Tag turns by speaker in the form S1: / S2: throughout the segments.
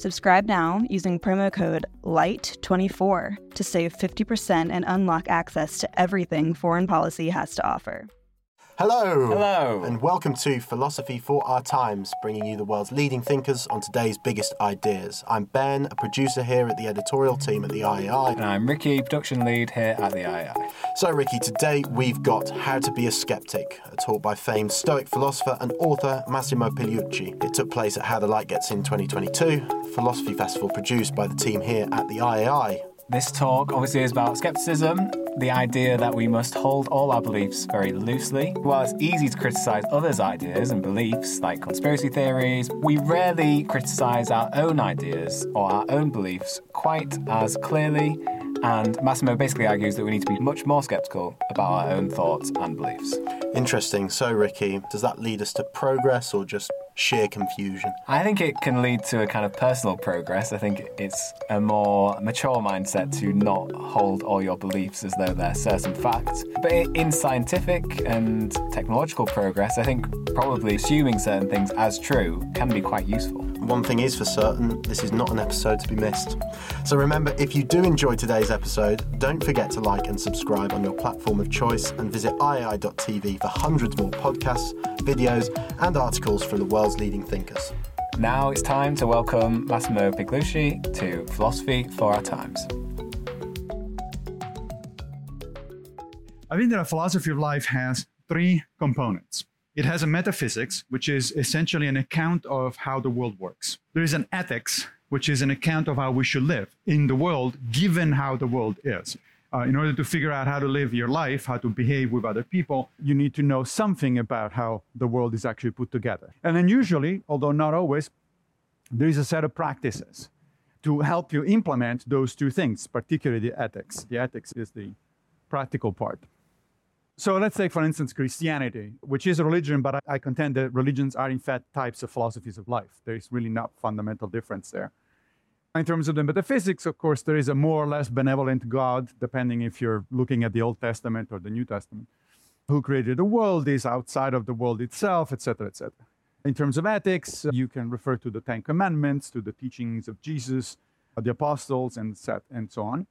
S1: Subscribe now using promo code LIGHT24 to save 50% and unlock access to everything foreign policy has to offer.
S2: Hello.
S3: Hello.
S2: And welcome to Philosophy for Our Times, bringing you the world's leading thinkers on today's biggest ideas. I'm Ben, a producer here at the editorial team at the IAI.
S3: And I'm Ricky, production lead here at the IAI.
S2: So, Ricky, today we've got How to Be a Skeptic, a talk by famed Stoic philosopher and author Massimo Pigliucci. It took place at How the Light Gets In 2022, philosophy festival produced by the team here at the IAI.
S3: This talk obviously is about skepticism, the idea that we must hold all our beliefs very loosely. While it's easy to criticize others' ideas and beliefs, like conspiracy theories, we rarely criticize our own ideas or our own beliefs quite as clearly. And Massimo basically argues that we need to be much more skeptical about our own thoughts and beliefs.
S2: Interesting. So, Ricky, does that lead us to progress or just sheer confusion?
S3: I think it can lead to a kind of personal progress. I think it's a more mature mindset to not hold all your beliefs as though they're certain facts. But in scientific and technological progress, I think probably assuming certain things as true can be quite useful.
S2: One thing is for certain, this is not an episode to be missed. So remember, if you do enjoy today's episode, don't forget to like and subscribe on your platform of choice and visit iai.tv for hundreds more podcasts, videos, and articles from the world's leading thinkers.
S3: Now it's time to welcome Massimo Pigliucci to Philosophy for Our Times.
S4: I think that a philosophy of life has three components. It has a metaphysics, which is essentially an account of how the world works. There is an ethics, which is an account of how we should live in the world, given how the world is. Uh, in order to figure out how to live your life, how to behave with other people, you need to know something about how the world is actually put together. And then, usually, although not always, there is a set of practices to help you implement those two things, particularly the ethics. The ethics is the practical part. So let's take, for instance, Christianity, which is a religion, but I contend that religions are, in fact, types of philosophies of life. There is really not fundamental difference there. In terms of the metaphysics, of course, there is a more or less benevolent God, depending if you're looking at the Old Testament or the New Testament, who created the world, is outside of the world itself, etc., etc. In terms of ethics, you can refer to the Ten Commandments, to the teachings of Jesus, the apostles, and, set, and so on.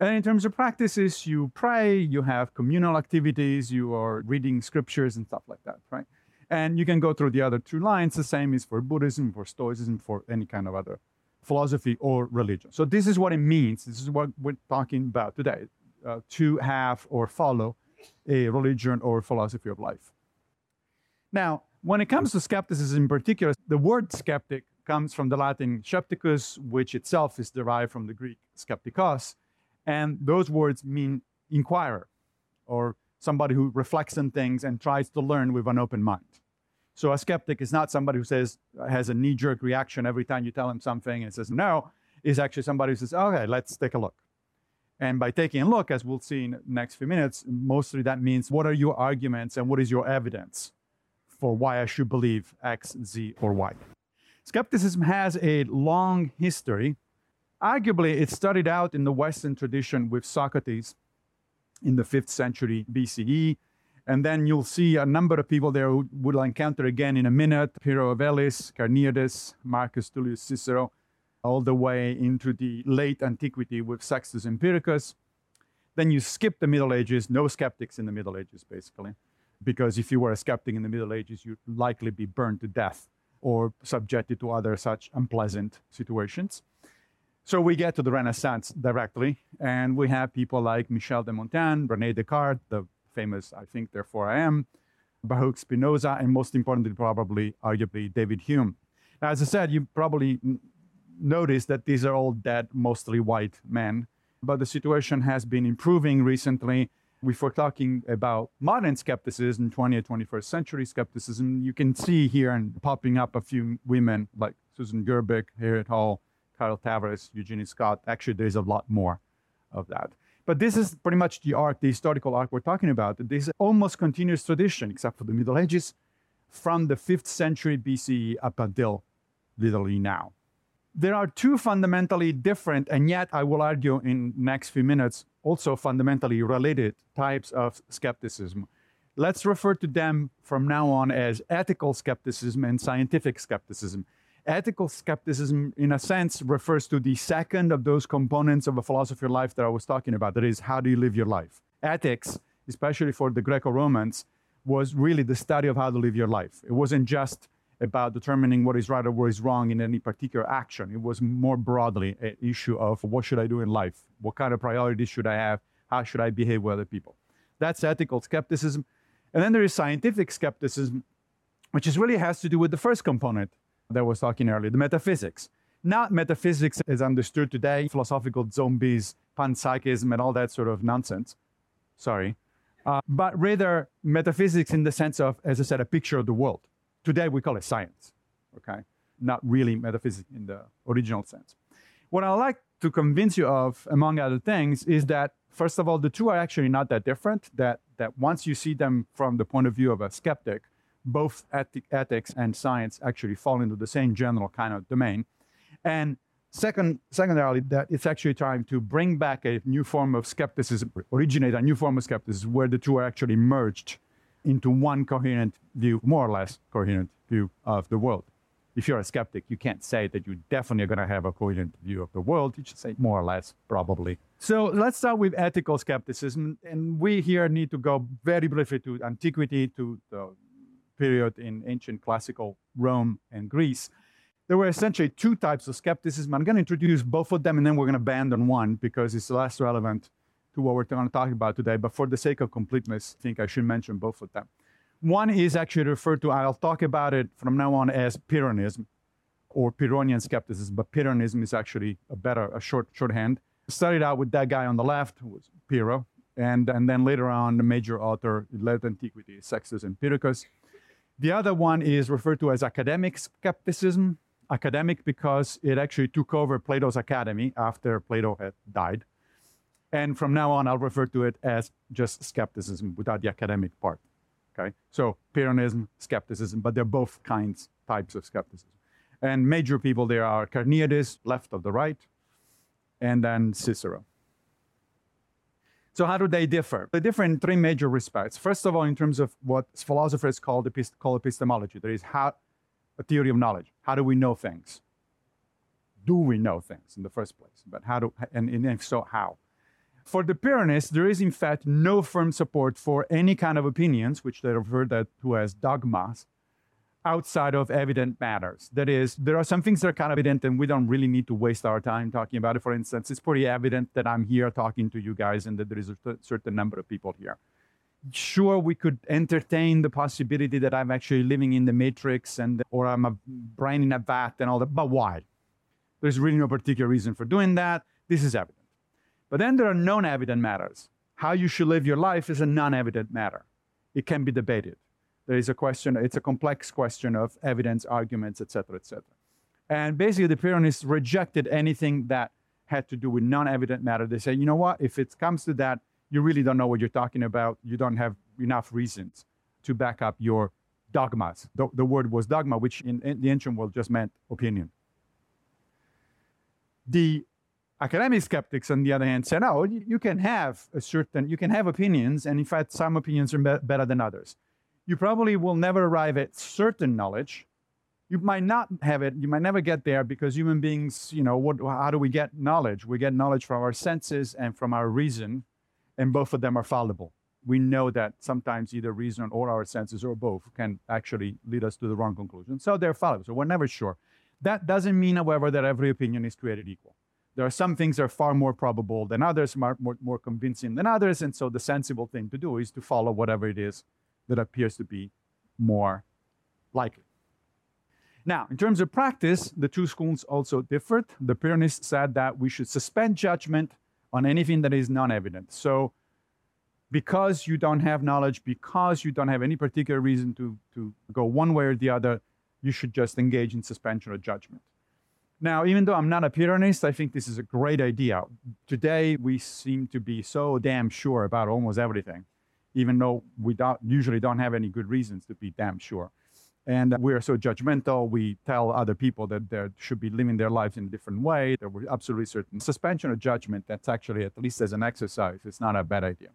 S4: And in terms of practices, you pray, you have communal activities, you are reading scriptures and stuff like that, right? And you can go through the other two lines. The same is for Buddhism, for Stoicism, for any kind of other philosophy or religion. So this is what it means. This is what we're talking about today uh, to have or follow a religion or philosophy of life. Now, when it comes to skepticism in particular, the word skeptic comes from the Latin scepticus, which itself is derived from the Greek skeptikos, and those words mean inquirer or somebody who reflects on things and tries to learn with an open mind. So a skeptic is not somebody who says, has a knee jerk reaction every time you tell him something and says no, is actually somebody who says, okay, let's take a look. And by taking a look, as we'll see in the next few minutes, mostly that means what are your arguments and what is your evidence for why I should believe X, Z, or Y. Skepticism has a long history Arguably, it started out in the Western tradition with Socrates in the 5th century BCE. And then you'll see a number of people there who we'll encounter again in a minute Pyrrho of Elis, Carneades, Marcus Tullius Cicero, all the way into the late antiquity with Sextus Empiricus. Then you skip the Middle Ages, no skeptics in the Middle Ages, basically, because if you were a skeptic in the Middle Ages, you'd likely be burned to death or subjected to other such unpleasant situations. So we get to the Renaissance directly, and we have people like Michel de Montaigne, Rene Descartes, the famous, I think, therefore I am, Baruch Spinoza, and most importantly, probably, arguably, David Hume. As I said, you probably noticed that these are all dead, mostly white men, but the situation has been improving recently. If we're talking about modern skepticism, 20th, 21st century skepticism, you can see here and popping up a few women like Susan Gerbic, Harriet Hall, Carol Tavris, Eugenie Scott. Actually, there's a lot more of that. But this is pretty much the arc, the historical arc we're talking about. This almost continuous tradition, except for the Middle Ages, from the 5th century BCE up until literally now. There are two fundamentally different, and yet I will argue in next few minutes, also fundamentally related types of skepticism. Let's refer to them from now on as ethical skepticism and scientific skepticism. Ethical skepticism, in a sense, refers to the second of those components of a philosophy of life that I was talking about. That is, how do you live your life? Ethics, especially for the Greco Romans, was really the study of how to live your life. It wasn't just about determining what is right or what is wrong in any particular action. It was more broadly an issue of what should I do in life? What kind of priorities should I have? How should I behave with other people? That's ethical skepticism. And then there is scientific skepticism, which is really has to do with the first component that was talking earlier, the metaphysics. Not metaphysics as understood today, philosophical zombies, panpsychism, and all that sort of nonsense. Sorry. Uh, but rather metaphysics in the sense of, as I said, a picture of the world. Today we call it science, okay? Not really metaphysics in the original sense. What I like to convince you of, among other things, is that first of all, the two are actually not that different. That that once you see them from the point of view of a skeptic, both ethics and science actually fall into the same general kind of domain. And second, secondarily, that it's actually time to bring back a new form of skepticism, originate a new form of skepticism where the two are actually merged into one coherent view, more or less coherent view of the world. If you're a skeptic, you can't say that you definitely are going to have a coherent view of the world. You should say more or less, probably. So let's start with ethical skepticism. And we here need to go very briefly to antiquity, to the period in ancient classical Rome and Greece. There were essentially two types of skepticism. I'm going to introduce both of them and then we're going to abandon one because it's less relevant to what we're going to talk about today. But for the sake of completeness, I think I should mention both of them. One is actually referred to, I'll talk about it from now on as Pyrrhonism or Pyrrhonian skepticism, but Pyrrhonism is actually a better, a short shorthand. Started out with that guy on the left, who was Pyrrho, and, and then later on, the major author in late antiquity, Sextus Empiricus. The other one is referred to as academic skepticism. Academic because it actually took over Plato's academy after Plato had died. And from now on, I'll refer to it as just skepticism without the academic part. Okay, so Pyrrhonism, skepticism, but they're both kinds, types of skepticism. And major people there are Carneades, left of the right, and then Cicero. So how do they differ? They differ in three major respects. First of all, in terms of what philosophers call, epist- call epistemology, there is how, a theory of knowledge. How do we know things? Do we know things in the first place? But how do, and, and if so, how? For the Pyrrhonists, there is in fact no firm support for any kind of opinions, which they refer to as dogmas, outside of evident matters. That is, there are some things that are kind of evident and we don't really need to waste our time talking about it. For instance, it's pretty evident that I'm here talking to you guys and that there is a certain number of people here. Sure, we could entertain the possibility that I'm actually living in the matrix and or I'm a brain in a vat and all that, but why? There's really no particular reason for doing that. This is evident. But then there are non-evident matters. How you should live your life is a non-evident matter. It can be debated there is a question, it's a complex question of evidence, arguments, etc., etc. And basically, the Pyrrhonists rejected anything that had to do with non-evident matter. They say, you know what, if it comes to that, you really don't know what you're talking about. You don't have enough reasons to back up your dogmas. The, the word was dogma, which in, in the ancient world just meant opinion. The academic skeptics, on the other hand, said, no, you, you, can have a certain, you can have opinions, and in fact, some opinions are be- better than others you probably will never arrive at certain knowledge. You might not have it. You might never get there because human beings, you know, what, how do we get knowledge? We get knowledge from our senses and from our reason, and both of them are fallible. We know that sometimes either reason or our senses or both can actually lead us to the wrong conclusion. So they're fallible. So we're never sure. That doesn't mean, however, that every opinion is created equal. There are some things that are far more probable than others, more, more, more convincing than others. And so the sensible thing to do is to follow whatever it is that appears to be more likely. Now, in terms of practice, the two schools also differed. The Pyrrhonists said that we should suspend judgment on anything that is non evident. So, because you don't have knowledge, because you don't have any particular reason to, to go one way or the other, you should just engage in suspension of judgment. Now, even though I'm not a Pyrrhonist, I think this is a great idea. Today, we seem to be so damn sure about almost everything, even though we don't, usually don't have any good reasons to be damn sure. And we're so judgmental, we tell other people that they should be living their lives in a different way, that we're absolutely certain. Suspension of judgment, that's actually, at least as an exercise, it's not a bad idea.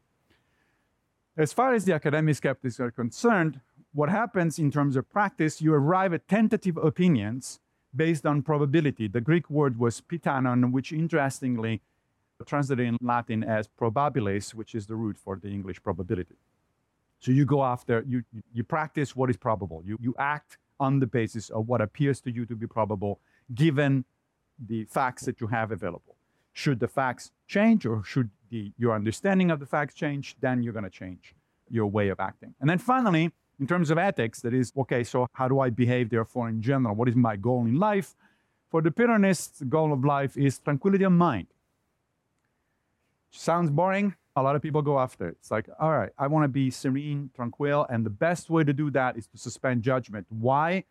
S4: As far as the academic skeptics are concerned, what happens in terms of practice, you arrive at tentative opinions based on probability. The Greek word was pithanon, which interestingly translated in Latin as probabiles, which is the root for the English probability. So you go after, you, you practice what is probable. You, you act on the basis of what appears to you to be probable, given the facts that you have available. Should the facts change or should the, your understanding of the facts change, then you're going to change your way of acting. And then finally, in terms of ethics, that is, okay, so how do I behave, therefore, in general? What is my goal in life? For the Pyrrhonists, the goal of life is tranquility of mind. Sounds boring? A lot of people go after it. It's like, all right, I want to be serene, tranquil, and the best way to do that is to suspend judgment. Why?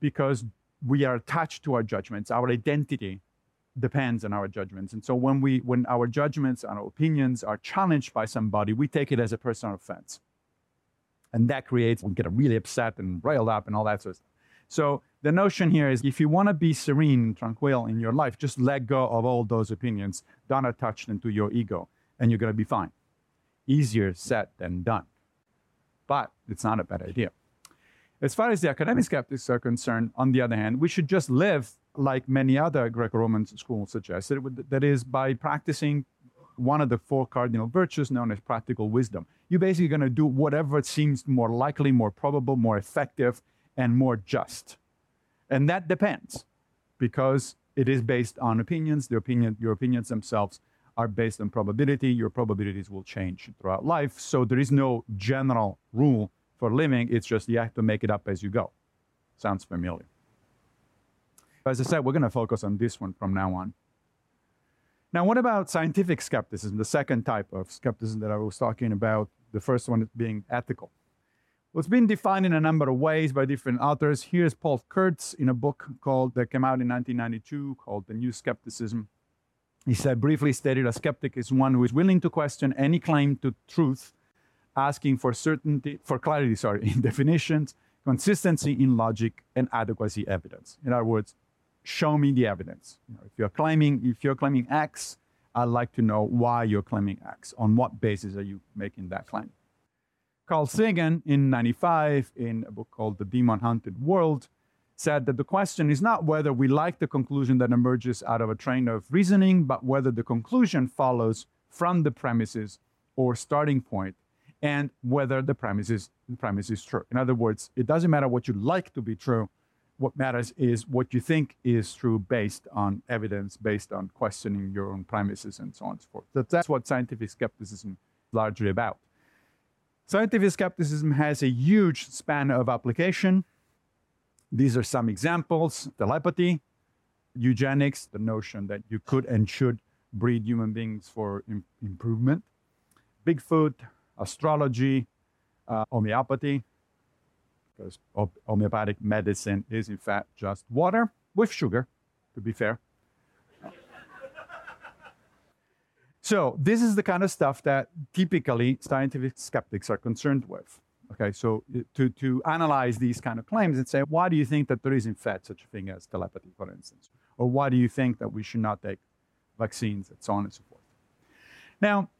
S4: Because we are attached to our judgments. Our identity depends on our judgments. And so when we when our judgments and our opinions are challenged by somebody, we take it as a personal offense. And that creates we get really upset and riled up and all that sort of stuff. So the notion here is if you want to be serene, and tranquil in your life, just let go of all those opinions. Don't attach them to your ego, and you're going to be fine. Easier said than done. But it's not a bad idea. As far as the academic skeptics are concerned, on the other hand, we should just live like many other Greco Roman schools suggested, that is, by practicing one of the four cardinal virtues known as practical wisdom. You're basically going to do whatever seems more likely, more probable, more effective, and more just. And that depends because it is based on opinions. The opinion, your opinions themselves are based on probability. Your probabilities will change throughout life. So there is no general rule for living. It's just you have to make it up as you go. Sounds familiar. As I said, we're going to focus on this one from now on. Now, what about scientific skepticism, the second type of skepticism that I was talking about, the first one being ethical? Well, it's been defined in a number of ways by different authors. Here's Paul Kurtz in a book called that came out in 1992 called The New Skepticism. He said, briefly stated, a skeptic is one who is willing to question any claim to truth, asking for certainty, for clarity, sorry, in definitions, consistency in logic, and adequacy evidence. In other words, show me the evidence. You know, if you're claiming if you're claiming X, I'd like to know why you're claiming X. On what basis are you making that claim? Carl Sagan in 95 in a book called The Demon Haunted World said that the question is not whether we like the conclusion that emerges out of a train of reasoning, but whether the conclusion follows from the premises or starting point and whether the premises the premise is true. In other words, it doesn't matter what you like to be true, what matters is what you think is true based on evidence, based on questioning your own premises, and so on and so forth. That's what scientific skepticism is largely about. Scientific skepticism has a huge span of application. These are some examples telepathy, eugenics, the notion that you could and should breed human beings for Im- improvement, Bigfoot, astrology, uh, homeopathy, because homeopathic medicine is in fact just water with sugar, to be fair. So this is the kind of stuff that typically scientific skeptics are concerned with. Okay, so uh, to, to analyze these kind of claims and say, why do you think that there is in fact such a thing as telepathy, for instance? Or why do you think that we should not take vaccines and so on and so forth? Now,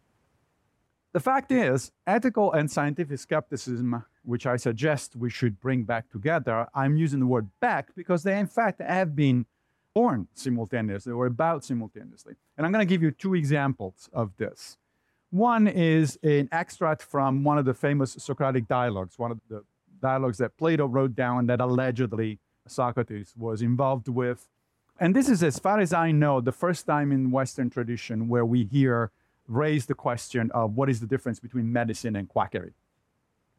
S4: the fact is, ethical and scientific skepticism which I suggest we should bring back together, I'm using the word back because they, in fact, have been born simultaneously or about simultaneously. And I'm going to give you two examples of this. One is an extract from one of the famous Socratic dialogues, one of the dialogues that Plato wrote down that allegedly Socrates was involved with. And this is, as far as I know, the first time in Western tradition where we hear raise the question of what is the difference between medicine and quackery.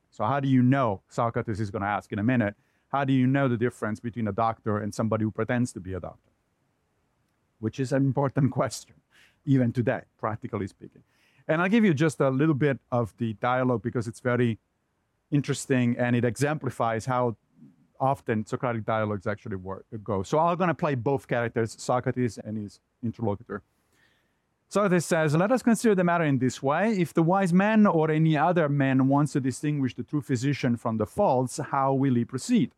S4: So, how do you know? Socrates is going to ask in a minute. How do you know the difference between a doctor and somebody who pretends to be a doctor? Which is an important question, even today, practically speaking. And I'll give you just a little bit of the dialogue because it's very interesting and it exemplifies how often Socratic dialogues actually work, go. So I'm going to play both characters, Socrates and his interlocutor. Socrates says, Let us consider the matter in this way. If the wise man or any other man wants to distinguish the true physician from the false, how will he proceed?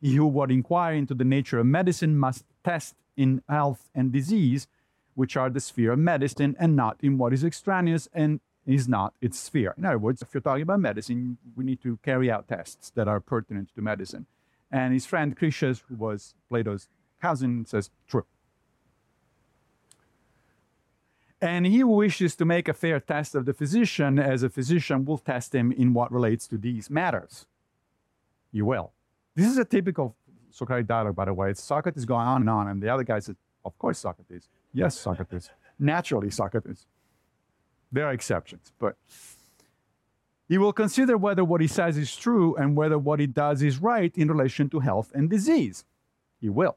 S4: He who would inquire into the nature of medicine must test in health and disease, which are the sphere of medicine, and not in what is extraneous and is not its sphere. In other words, if you're talking about medicine, we need to carry out tests that are pertinent to medicine. And his friend Critias, who was Plato's cousin, says, true. And he who wishes to make a fair test of the physician, as a physician, will test him in what relates to these matters. You will. This is a typical Socratic dialogue, by the way. It's Socrates going on and on, and the other guy says, Of course, Socrates. Yes, Socrates. Naturally, Socrates. There are exceptions, but he will consider whether what he says is true and whether what he does is right in relation to health and disease. He will.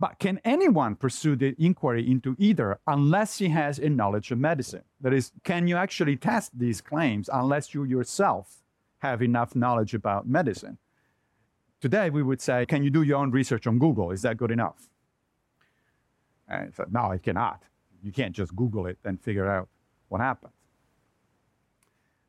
S4: But can anyone pursue the inquiry into either unless he has a knowledge of medicine? That is, can you actually test these claims unless you yourself have enough knowledge about medicine? Today, we would say, can you do your own research on Google? Is that good enough? And said, no, it cannot. You can't just Google it and figure out what happened.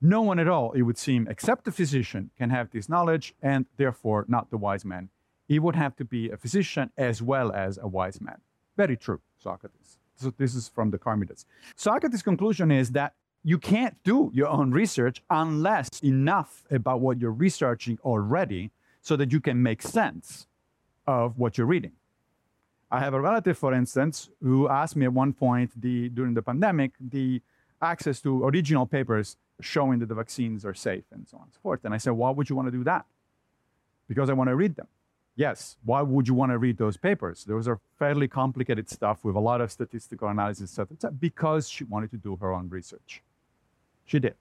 S4: No one at all, it would seem, except the physician, can have this knowledge, and therefore not the wise man. He would have to be a physician as well as a wise man. Very true, Socrates. So this is from the Charmides. Socrates' conclusion is that you can't do your own research unless enough about what you're researching already so that you can make sense of what you're reading. I have a relative, for instance, who asked me at one point the, during the pandemic the access to original papers showing that the vaccines are safe and so on and so forth. And I said, why would you want to do that? Because I want to read them. Yes, why would you want to read those papers? Those are fairly complicated stuff with a lot of statistical analysis, etc. Et because she wanted to do her own research. She did.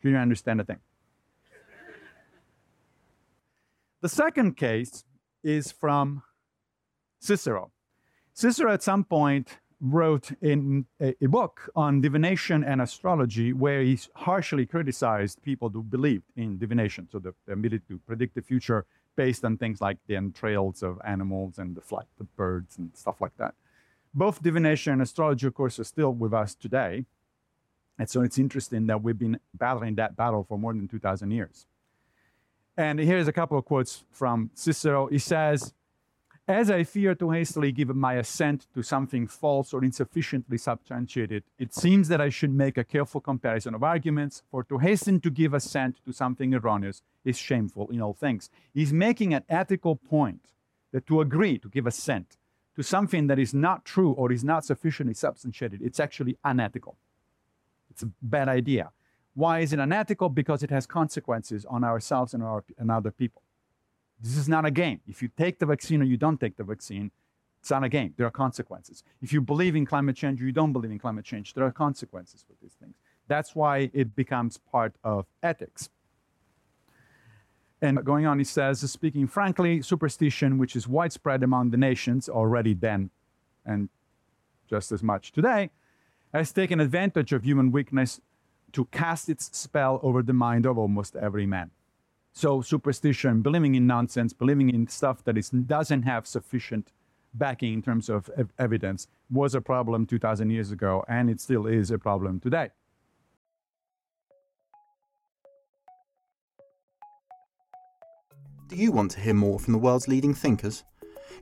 S4: She didn't understand a thing. The second case is from Cicero. Cicero, at some point, wrote in a, a, book on divination and astrology where he harshly criticized people who believed in divination, so the, the ability to predict the future based on things like the entrails of animals and the flight of birds and stuff like that. Both divination and astrology, of course, are still with us today. And so it's interesting that we've been battling that battle for more than 2,000 years. And here's a couple of quotes from Cicero. He says, as I fear to hastily give my assent to something false or insufficiently substantiated, it seems that I should make a careful comparison of arguments, for to hasten to give assent to something erroneous is shameful in all things. He's making an ethical point that to agree to give assent to something that is not true or is not sufficiently substantiated, it's actually unethical. It's a bad idea. Why is it unethical? Because it has consequences on ourselves and, our, and other people. This is not a game. If you take the vaccine or you don't take the vaccine, it's not a game. There are consequences. If you believe in climate change or you don't believe in climate change, there are consequences for these things. That's why it becomes part of ethics. And going on, he says, speaking frankly, superstition, which is widespread among the nations already then and just as much today, has taken advantage of human weakness to cast its spell over the mind of almost every man. So superstition, believing in nonsense, believing in stuff that is, doesn't have sufficient backing in terms of ev- evidence was a problem 2,000 years ago, and it still is a problem today.
S2: Do you want to hear more from the world's leading thinkers?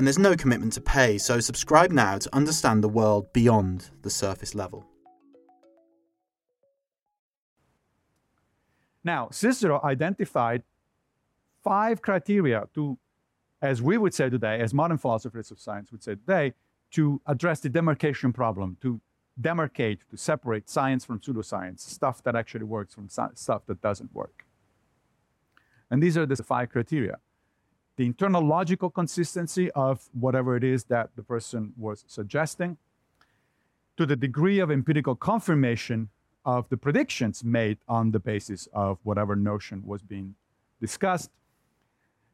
S2: and there's no commitment to pay, so subscribe now to understand the world beyond the surface level.
S4: Now, Cicero identified five criteria to, as we would say today, as modern philosophers of science would say today, to address the demarcation problem, to demarcate, to separate science from pseudoscience, stuff that actually works from stuff that doesn't work. And these are the five criteria. The internal logical consistency of whatever it is that the person was suggesting, to the degree of empirical confirmation of the predictions made on the basis of whatever notion was being discussed.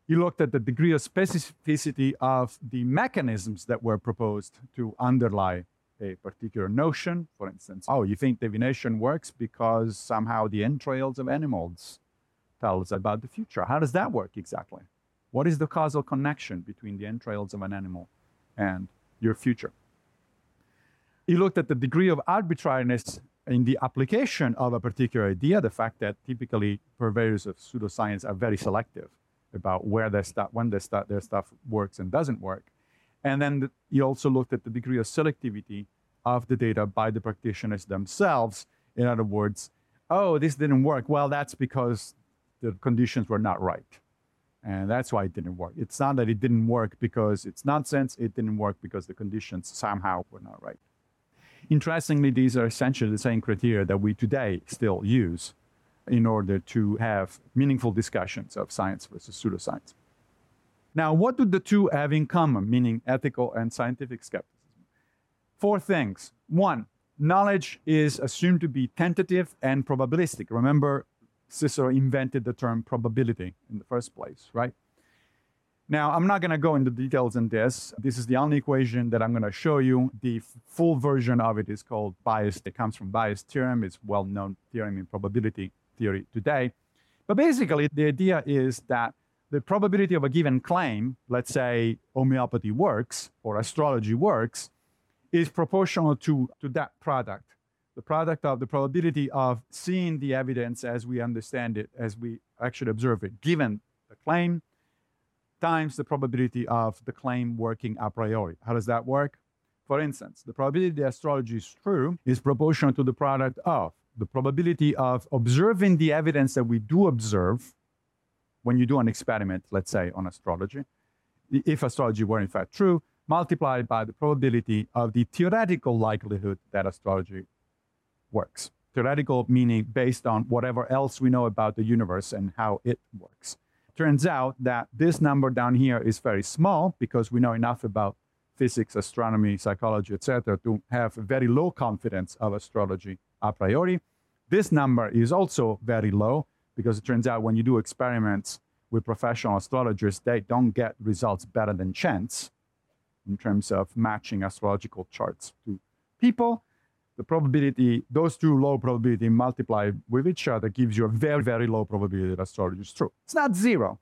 S4: You looked at the degree of specificity of the mechanisms that were proposed to underlie a particular notion. For instance, oh, you think divination works because somehow the entrails of animals tell us about the future. How does that work exactly? What is the causal connection between the entrails of an animal and your future? He looked at the degree of arbitrariness in the application of a particular idea, the fact that typically purveyors of pseudoscience are very selective about where their stuff, when their, stuff, their stuff works and doesn't work. And then the, you also looked at the degree of selectivity of the data by the practitioners themselves. In other words, oh, this didn't work. Well, that's because the conditions were not right. And that's why it didn't work. It's not that it didn't work because it's nonsense, it didn't work because the conditions somehow were not right. Interestingly, these are essentially the same criteria that we today still use in order to have meaningful discussions of science versus pseudoscience. Now, what do the two have in common, meaning ethical and scientific skepticism? Four things. One, knowledge is assumed to be tentative and probabilistic. Remember, Cicero invented the term probability in the first place, right? Now, I'm not going to go into details on this. This is the only equation that I'm going to show you. The full version of it is called Bayes. It comes from Bayes' theorem. It's well-known theorem in probability theory today. But basically, the idea is that the probability of a given claim, let's say homeopathy works or astrology works, is proportional to, to that product. The product of the probability of seeing the evidence as we understand it, as we actually observe it, given the claim, times the probability of the claim working a priori. How does that work? For instance, the probability the astrology is true is proportional to the product of the probability of observing the evidence that we do observe when you do an experiment, let's say on astrology, if astrology were in fact true, multiplied by the probability of the theoretical likelihood that astrology works. Theoretical meaning based on whatever else we know about the universe and how it works. Turns out that this number down here is very small because we know enough about physics, astronomy, psychology, etc., to have very low confidence of astrology a priori. This number is also very low because it turns out when you do experiments with professional astrologers, they don't get results better than chance in terms of matching astrological charts to people. The probability, those two low probability multiplied with each other gives you a very, very low probability that astrology is true. It's not zero,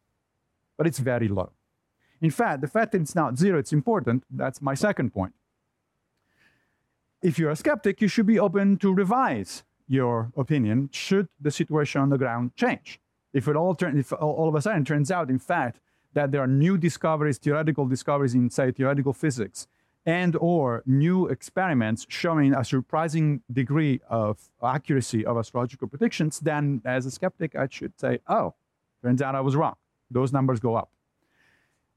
S4: but it's very low. In fact, the fact that it's not zero, it's important. That's my second point. If you're a skeptic, you should be open to revise your opinion should the situation on the ground change. If it all turn, if all of a sudden turns out, in fact, that there are new discoveries, theoretical discoveries in, say, theoretical physics, and or new experiments showing a surprising degree of accuracy of astrological predictions, then as a skeptic, I should say, oh, turns out I was wrong. Those numbers go up.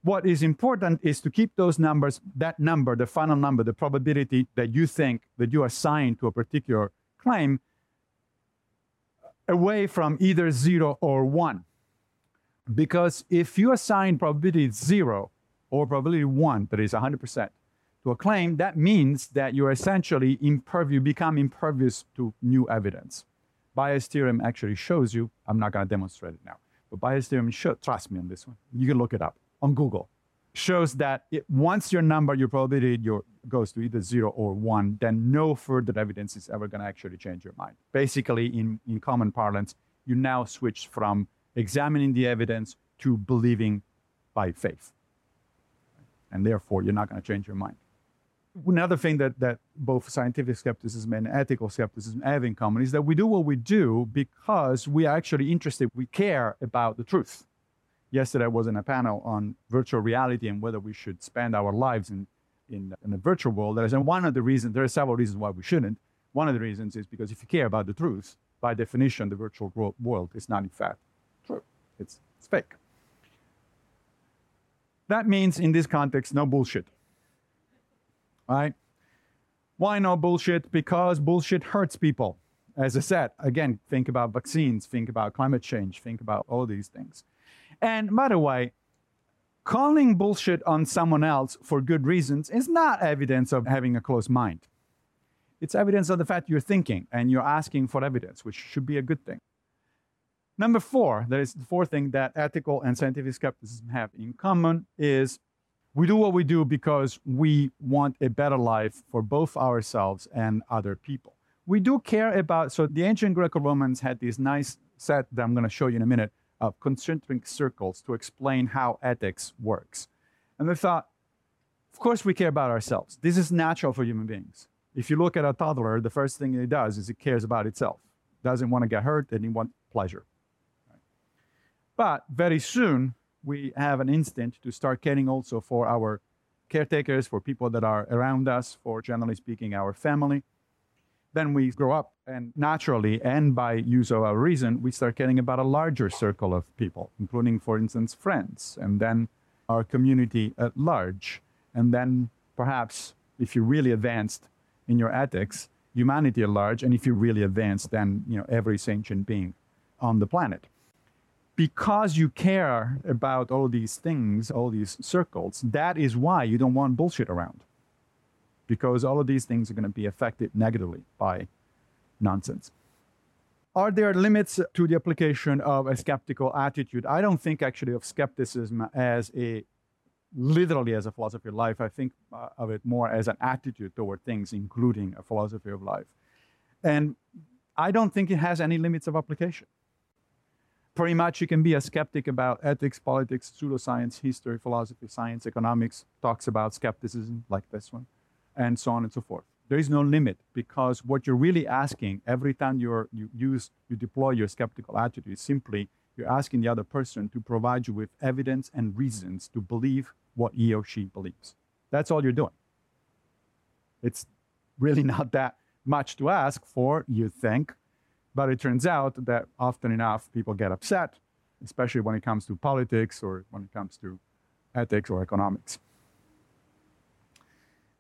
S4: What is important is to keep those numbers, that number, the final number, the probability that you think that you assign to a particular claim, away from either zero or one. Because if you assign probability zero or probability one, that is 100%, to a claim, that means that you're essentially impervious, become impervious to new evidence. Bayes' theorem actually shows you, I'm not going to demonstrate it now, but Bayes' theorem, show, trust me on this one. You can look it up on Google. Shows that it, once your number, your probability your, goes to either zero or one, then no further evidence is ever going to actually change your mind. Basically, in, in common parlance, you now switch from examining the evidence to believing by faith. And therefore, you're not going to change your mind another thing that, that both scientific skepticism and ethical skepticism have in common is that we do what we do because we are actually interested, we care about the truth. Yesterday I was in a panel on virtual reality and whether we should spend our lives in, in, in a virtual world. And one of the reasons, there are several reasons why we shouldn't. One of the reasons is because if you care about the truth, by definition, the virtual world is not in fact true. It's, it's fake. That means in this context, no bullshit. Right? Why no bullshit? Because bullshit hurts people. As I said, again, think about vaccines, think about climate change, think about all these things. And by the way, calling bullshit on someone else for good reasons is not evidence of having a closed mind. It's evidence of the fact you're thinking and you're asking for evidence, which should be a good thing. Number four, that is the fourth thing that ethical and scientific skepticism have in common is we do what we do because we want a better life for both ourselves and other people. We do care about, so the ancient Greco Romans had this nice set that I'm going to show you in a minute of concentric circles to explain how ethics works. And they thought, of course, we care about ourselves. This is natural for human beings. If you look at a toddler, the first thing it does is it cares about itself. Doesn't want to get hurt and it wants pleasure. But very soon, we have an instinct to start caring also for our caretakers, for people that are around us, for generally speaking, our family. Then we grow up, and naturally, and by use of our reason, we start caring about a larger circle of people, including, for instance, friends, and then our community at large. And then perhaps, if you're really advanced, in your ethics humanity at large, and if you're really advanced, then you know every sentient being on the planet. Because you care about all these things, all these circles, that is why you don't want bullshit around. Because all of these things are going to be affected negatively by nonsense. Are there limits to the application of a skeptical attitude? I don't think actually of skepticism as a literally as a philosophy of life. I think uh, of it more as an attitude toward things, including a philosophy of life. And I don't think it has any limits of application. Pretty much you can be a skeptic about ethics, politics, pseudoscience, history, philosophy, science, economics, talks about skepticism like this one, and so on and so forth. There is no limit because what you're really asking every time you're, you use, you deploy your skeptical attitude is simply you're asking the other person to provide you with evidence and reasons to believe what he or she believes. That's all you're doing. It's really not that much to ask for, you think, but it turns out that often enough people get upset, especially when it comes to politics or when it comes to ethics or economics.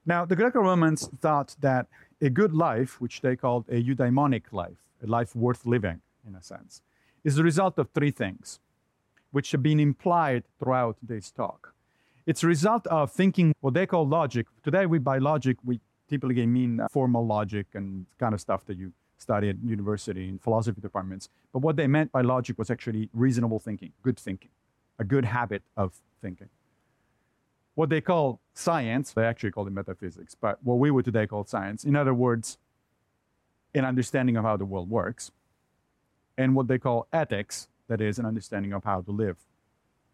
S4: Now, the Greco Romans thought that a good life, which they called a eudaimonic life, a life worth living in a sense, is the result of three things, which have been implied throughout this talk. It's a result of thinking what they call logic. Today, we by logic, we typically mean uh, formal logic and kind of stuff that you study at university in philosophy departments. But what they meant by logic was actually reasonable thinking, good thinking, a good habit of thinking. What they call science, they actually call it metaphysics, but what we would today call science, in other words, an understanding of how the world works, and what they call ethics, that is, an understanding of how to live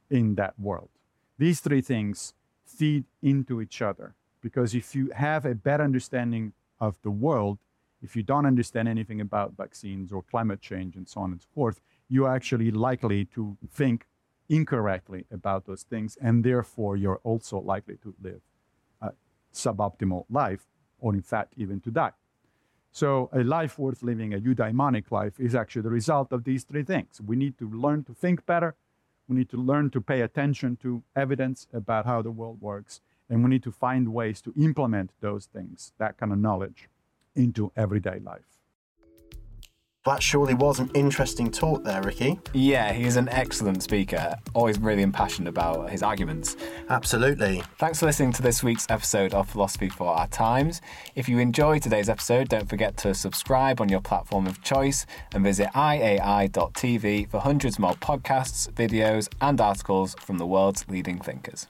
S4: in that world. These three things feed into each other because if you have a better understanding of the world, if you don't understand anything about vaccines or climate change and so on and so forth, you're actually likely to think incorrectly about those things, and therefore you're also likely to live a suboptimal life, or in fact, even to die. So a life worth living, a eudaimonic life, is actually the result of these three things. We need to learn to think better. We need to learn to pay attention to evidence about how the world works. And we need to find ways to implement those things, that kind of knowledge, into everyday life.
S2: That surely was an interesting talk there, Ricky.
S3: Yeah, he's an excellent speaker, always really impassioned about his arguments.
S2: Absolutely.
S3: Thanks for listening to this week's episode of Philosophy for Our Times. If you enjoyed today's episode, don't forget to subscribe on your platform of choice and visit iai.tv for hundreds more podcasts, videos, and articles from the world's leading thinkers.